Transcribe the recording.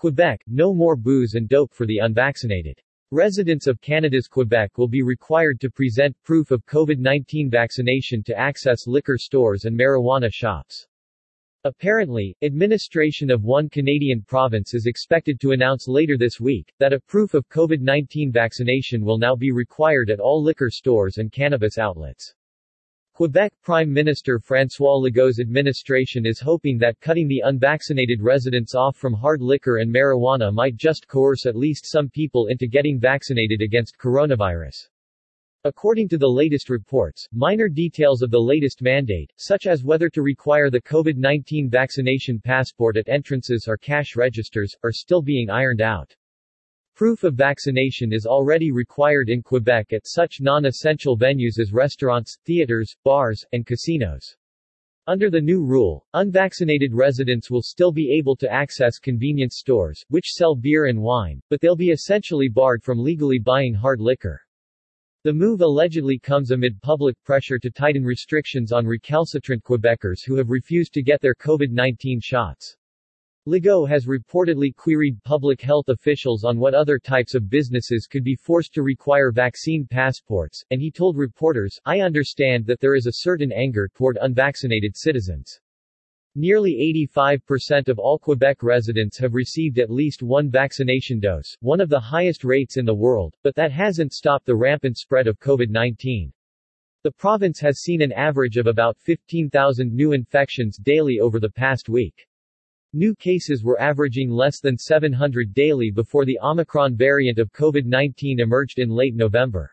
Quebec, no more booze and dope for the unvaccinated. Residents of Canada's Quebec will be required to present proof of COVID-19 vaccination to access liquor stores and marijuana shops. Apparently, administration of one Canadian province is expected to announce later this week, that a proof of COVID-19 vaccination will now be required at all liquor stores and cannabis outlets. Quebec Prime Minister François Legault's administration is hoping that cutting the unvaccinated residents off from hard liquor and marijuana might just coerce at least some people into getting vaccinated against coronavirus. According to the latest reports, minor details of the latest mandate, such as whether to require the COVID-19 vaccination passport at entrances or cash registers, are still being ironed out. Proof of vaccination is already required in Quebec at such non-essential venues as restaurants, theaters, bars, and casinos. Under the new rule, unvaccinated residents will still be able to access convenience stores, which sell beer and wine, but they'll be essentially barred from legally buying hard liquor. The move allegedly comes amid public pressure to tighten restrictions on recalcitrant Quebecers who have refused to get their COVID-19 shots. Legault has reportedly queried public health officials on what other types of businesses could be forced to require vaccine passports, and he told reporters, I understand that there is a certain anger toward unvaccinated citizens. Nearly 85% of all Quebec residents have received at least one vaccination dose, one of the highest rates in the world, but that hasn't stopped the rampant spread of COVID-19. The province has seen an average of about 15,000 new infections daily over the past week. New cases were averaging less than 700 daily before the Omicron variant of COVID-19 emerged in late November.